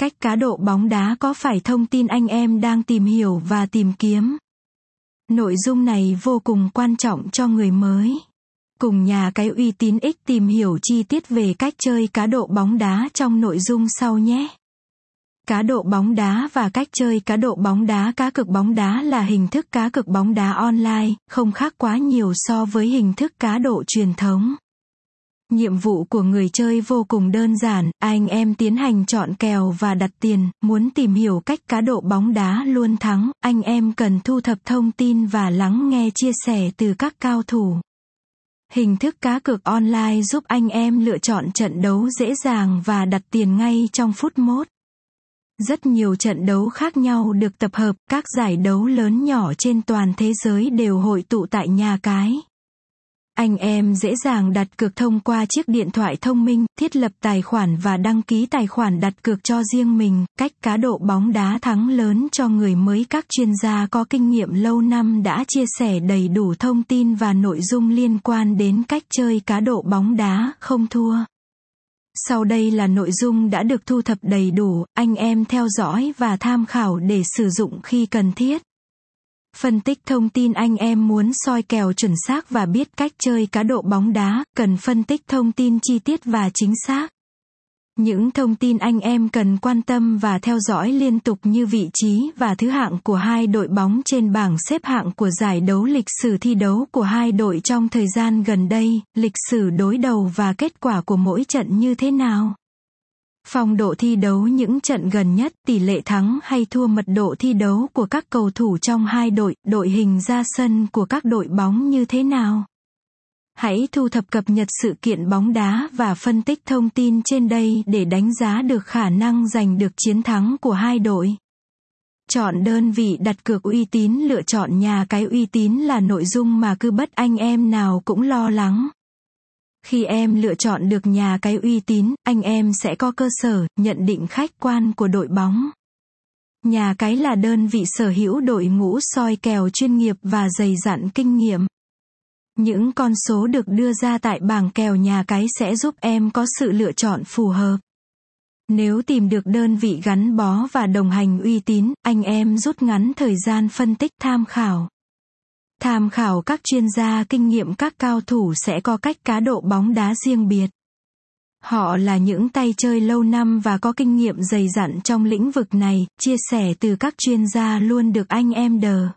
cách cá độ bóng đá có phải thông tin anh em đang tìm hiểu và tìm kiếm? Nội dung này vô cùng quan trọng cho người mới. Cùng nhà cái uy tín X tìm hiểu chi tiết về cách chơi cá độ bóng đá trong nội dung sau nhé. Cá độ bóng đá và cách chơi cá độ bóng đá cá cực bóng đá là hình thức cá cực bóng đá online, không khác quá nhiều so với hình thức cá độ truyền thống. Nhiệm vụ của người chơi vô cùng đơn giản, anh em tiến hành chọn kèo và đặt tiền, muốn tìm hiểu cách cá độ bóng đá luôn thắng, anh em cần thu thập thông tin và lắng nghe chia sẻ từ các cao thủ. Hình thức cá cược online giúp anh em lựa chọn trận đấu dễ dàng và đặt tiền ngay trong phút mốt. Rất nhiều trận đấu khác nhau được tập hợp, các giải đấu lớn nhỏ trên toàn thế giới đều hội tụ tại nhà cái. Anh em dễ dàng đặt cược thông qua chiếc điện thoại thông minh, thiết lập tài khoản và đăng ký tài khoản đặt cược cho riêng mình, cách cá độ bóng đá thắng lớn cho người mới các chuyên gia có kinh nghiệm lâu năm đã chia sẻ đầy đủ thông tin và nội dung liên quan đến cách chơi cá độ bóng đá không thua. Sau đây là nội dung đã được thu thập đầy đủ, anh em theo dõi và tham khảo để sử dụng khi cần thiết. Phân tích thông tin anh em muốn soi kèo chuẩn xác và biết cách chơi cá độ bóng đá, cần phân tích thông tin chi tiết và chính xác. Những thông tin anh em cần quan tâm và theo dõi liên tục như vị trí và thứ hạng của hai đội bóng trên bảng xếp hạng của giải đấu lịch sử thi đấu của hai đội trong thời gian gần đây, lịch sử đối đầu và kết quả của mỗi trận như thế nào. Phong độ thi đấu những trận gần nhất, tỷ lệ thắng hay thua mật độ thi đấu của các cầu thủ trong hai đội, đội hình ra sân của các đội bóng như thế nào. Hãy thu thập cập nhật sự kiện bóng đá và phân tích thông tin trên đây để đánh giá được khả năng giành được chiến thắng của hai đội. Chọn đơn vị đặt cược uy tín lựa chọn nhà cái uy tín là nội dung mà cứ bất anh em nào cũng lo lắng. Khi em lựa chọn được nhà cái uy tín, anh em sẽ có cơ sở nhận định khách quan của đội bóng. Nhà cái là đơn vị sở hữu đội ngũ soi kèo chuyên nghiệp và dày dặn kinh nghiệm. Những con số được đưa ra tại bảng kèo nhà cái sẽ giúp em có sự lựa chọn phù hợp. Nếu tìm được đơn vị gắn bó và đồng hành uy tín, anh em rút ngắn thời gian phân tích tham khảo. Tham khảo các chuyên gia kinh nghiệm các cao thủ sẽ có cách cá độ bóng đá riêng biệt. Họ là những tay chơi lâu năm và có kinh nghiệm dày dặn trong lĩnh vực này, chia sẻ từ các chuyên gia luôn được anh em đờ.